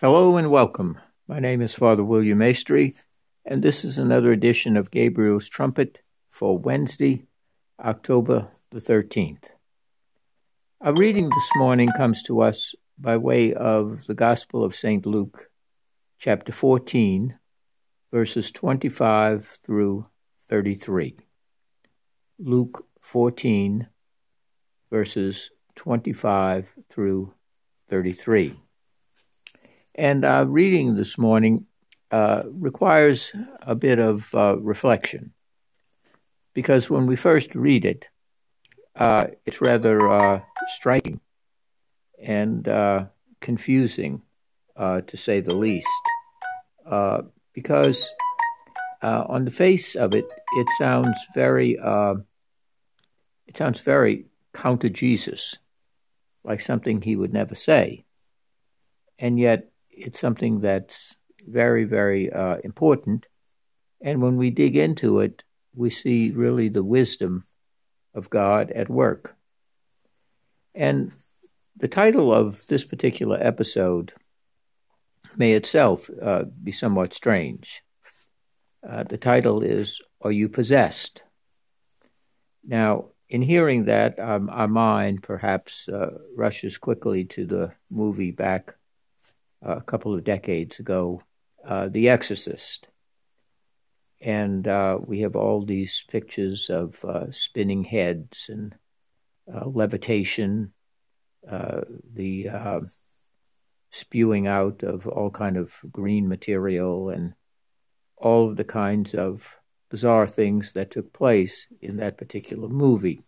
Hello and welcome. My name is Father William Maestri, and this is another edition of Gabriel's Trumpet for Wednesday, October the 13th. Our reading this morning comes to us by way of the Gospel of St. Luke, chapter 14, verses 25 through 33. Luke 14, verses 25 through 33. And our reading this morning uh, requires a bit of uh, reflection because when we first read it, uh, it's rather uh, striking and uh, confusing, uh, to say the least, because on the face of it, it sounds very it sounds very counter Jesus, like something he would never say. And yet, it's something that's very, very uh, important. And when we dig into it, we see really the wisdom of God at work. And the title of this particular episode may itself uh, be somewhat strange. Uh, the title is Are You Possessed? Now, in hearing that, um, our mind perhaps uh, rushes quickly to the movie back a couple of decades ago, uh, The Exorcist. And uh, we have all these pictures of uh, spinning heads and levitation, the spewing out of all kind of green material and all of the kinds of bizarre things that took place in that particular movie.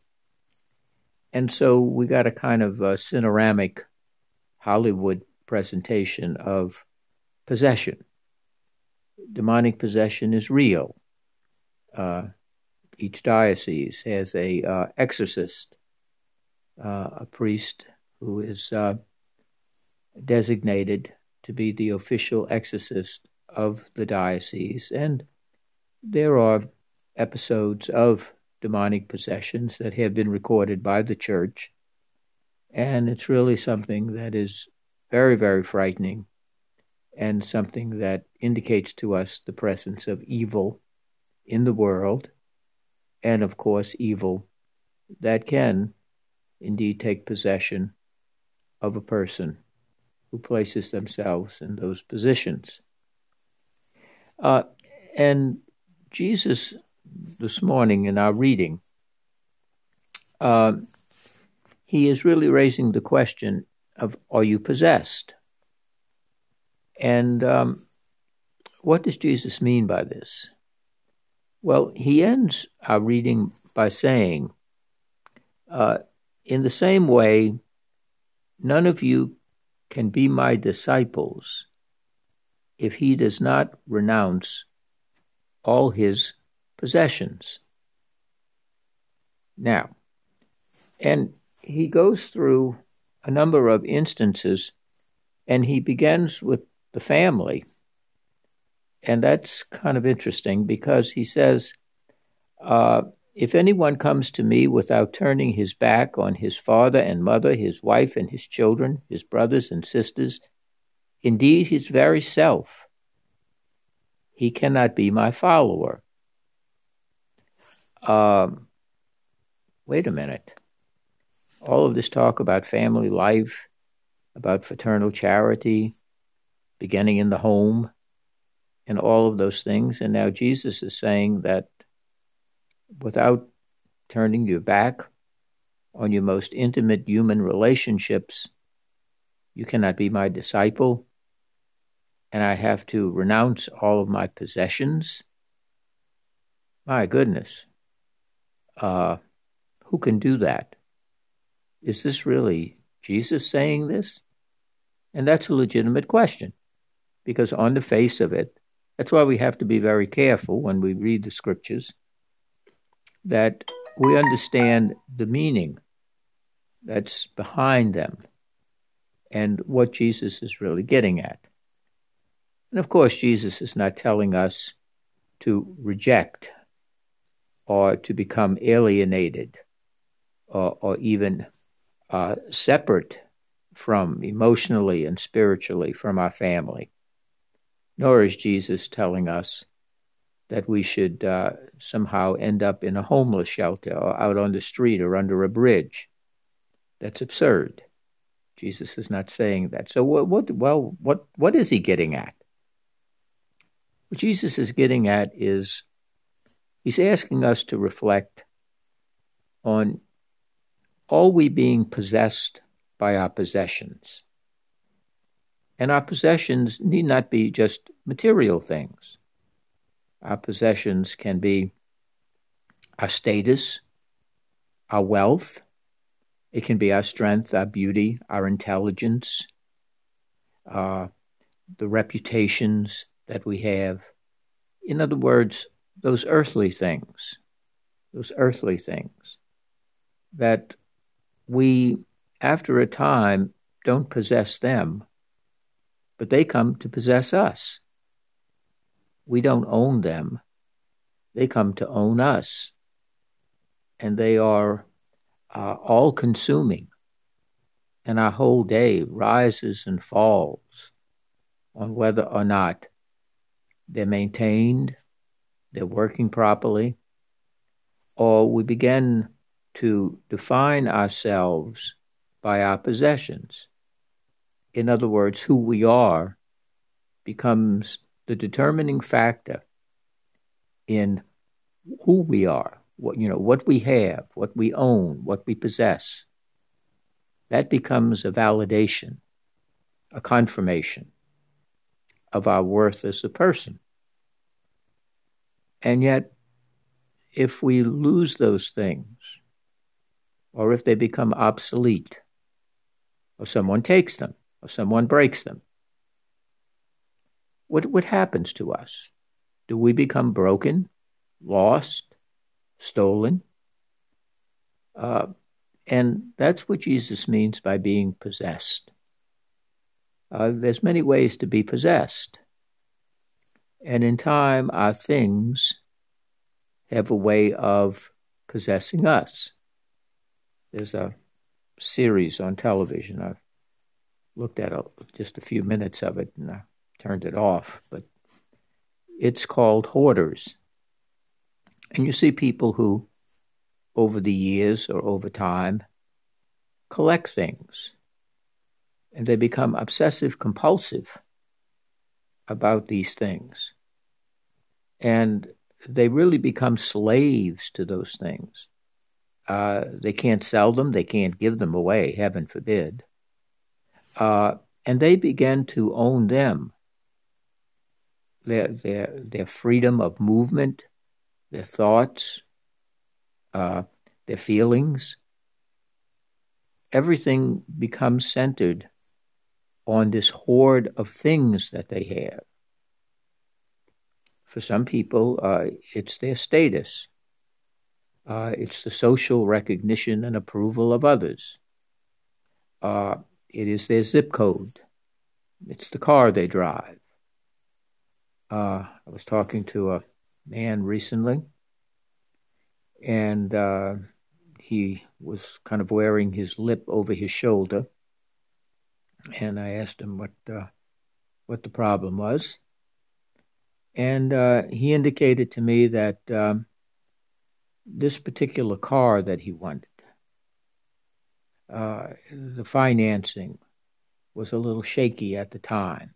And so we got a kind of a cineramic Hollywood presentation of possession. Demonic possession is real. Uh, each diocese has a uh, exorcist, uh, a priest who is uh, designated to be the official exorcist of the diocese, and there are episodes of demonic possessions that have been recorded by the church, and it's really something that is very, very frightening and something that indicates to us the presence of evil in the world, and of course, evil that can indeed take possession of a person who places themselves in those positions. Uh, and Jesus, this morning in our reading, uh, he is really raising the question of are you possessed? And um, what does Jesus mean by this? Well, he ends our reading by saying, uh, In the same way, none of you can be my disciples if he does not renounce all his possessions. Now, and he goes through a number of instances, and he begins with the family. And that's kind of interesting because he says, uh, If anyone comes to me without turning his back on his father and mother, his wife and his children, his brothers and sisters, indeed his very self, he cannot be my follower. Um, wait a minute all of this talk about family life, about fraternal charity, beginning in the home, and all of those things. And now Jesus is saying that without turning your back on your most intimate human relationships, you cannot be my disciple. And I have to renounce all of my possessions. My goodness. Uh, who can do that? Is this really Jesus saying this? And that's a legitimate question, because on the face of it, that's why we have to be very careful when we read the scriptures that we understand the meaning that's behind them and what Jesus is really getting at. And of course, Jesus is not telling us to reject or to become alienated or, or even uh, separate from emotionally and spiritually from our family. Nor is Jesus telling us that we should uh, somehow end up in a homeless shelter or out on the street or under a bridge. That's absurd. Jesus is not saying that. So what, what well what what is he getting at? What Jesus is getting at is he's asking us to reflect on are we being possessed by our possessions? And our possessions need not be just material things. Our possessions can be our status, our wealth, it can be our strength, our beauty, our intelligence, uh, the reputations that we have. In other words, those earthly things, those earthly things that we, after a time, don't possess them, but they come to possess us. We don't own them, they come to own us. And they are uh, all consuming. And our whole day rises and falls on whether or not they're maintained, they're working properly, or we begin to define ourselves by our possessions. In other words, who we are becomes the determining factor in who we are, what you know, what we have, what we own, what we possess. That becomes a validation, a confirmation of our worth as a person. And yet, if we lose those things, or if they become obsolete, or someone takes them, or someone breaks them, what, what happens to us? Do we become broken, lost, stolen? Uh, and that's what Jesus means by being possessed. Uh, there's many ways to be possessed. And in time, our things have a way of possessing us. There's a series on television. I've looked at a, just a few minutes of it and I turned it off, but it's called Hoarders. And you see people who, over the years or over time, collect things and they become obsessive compulsive about these things. And they really become slaves to those things. Uh, they can't sell them, they can't give them away, heaven forbid. Uh, and they begin to own them. Their, their, their freedom of movement, their thoughts, uh, their feelings, everything becomes centered on this hoard of things that they have. For some people, uh, it's their status. Uh, it's the social recognition and approval of others. Uh, it is their zip code. It's the car they drive. Uh, I was talking to a man recently, and uh, he was kind of wearing his lip over his shoulder and I asked him what uh, what the problem was, and uh, he indicated to me that um, this particular car that he wanted, uh, the financing was a little shaky at the time,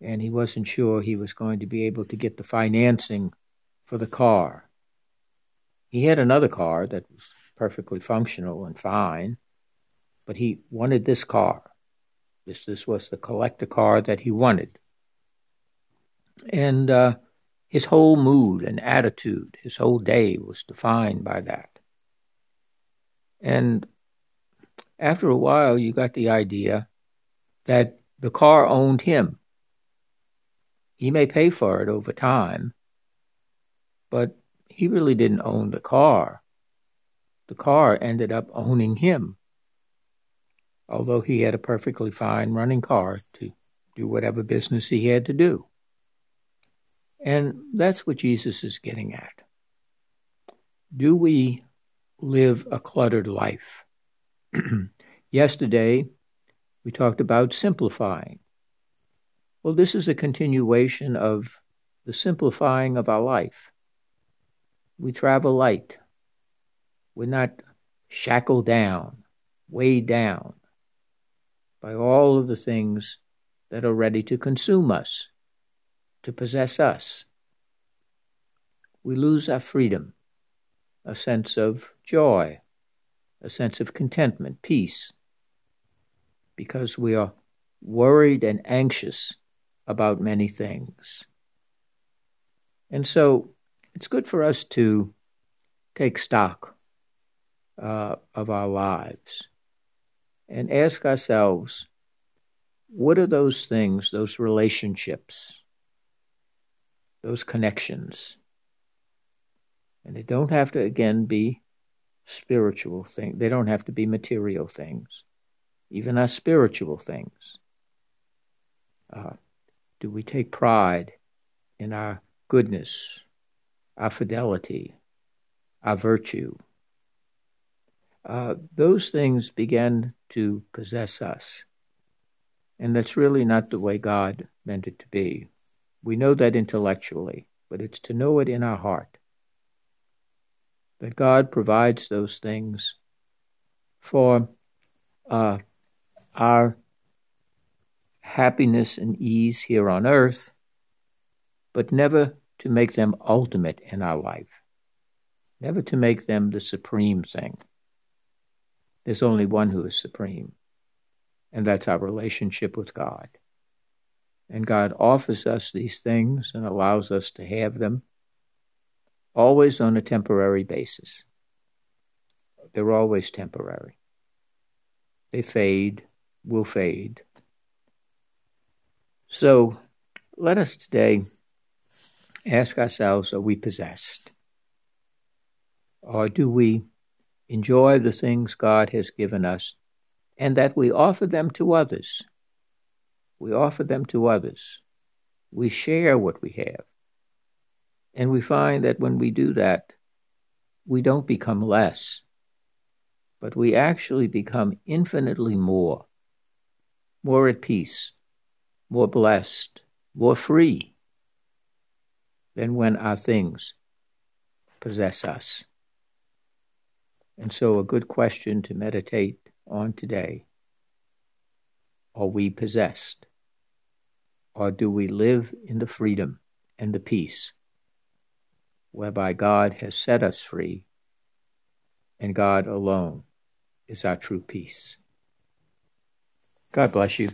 and he wasn't sure he was going to be able to get the financing for the car. He had another car that was perfectly functional and fine, but he wanted this car. This this was the collector car that he wanted, and uh, his whole mood and attitude, his whole day was defined by that. And after a while, you got the idea that the car owned him. He may pay for it over time, but he really didn't own the car. The car ended up owning him although he had a perfectly fine running car to do whatever business he had to do. And that's what Jesus is getting at. Do we live a cluttered life? Yesterday, We talked about simplifying. Well, this is a continuation of the simplifying of our life. We travel light. We're not shackled down, weighed down by all of the things that are ready to consume us, to possess us. We lose our freedom, a sense of joy, a sense of contentment, peace, because we are worried and anxious about many things. And so it's good for us to take stock uh, of our lives and ask ourselves what are those things, those relationships, those connections? And they don't have to, again, be spiritual things, they don't have to be material things, even our spiritual things. Uh, do we take pride in our goodness, our fidelity, our virtue? Uh, those things begin to possess us. And that's really not the way God meant it to be. We know that intellectually, but it's to know it in our heart. That God provides those things for uh, our happiness and ease here on earth, but never to make them ultimate in our life, never to make them the supreme thing. There's only one who is supreme, and that's our relationship with God. And God offers us these things and allows us to have them always on a temporary basis. They're always temporary. They fade, will fade, so let us today ask ourselves are we possessed? Or do we enjoy the things God has given us and that we offer them to others? We offer them to others. We share what we have. And we find that when we do that, we don't become less, but we actually become infinitely more, more at peace, more blessed, more free than when our things possess us. And so, a good question to meditate on today are we possessed? Or do we live in the freedom and the peace whereby God has set us free and God alone is our true peace? God bless you.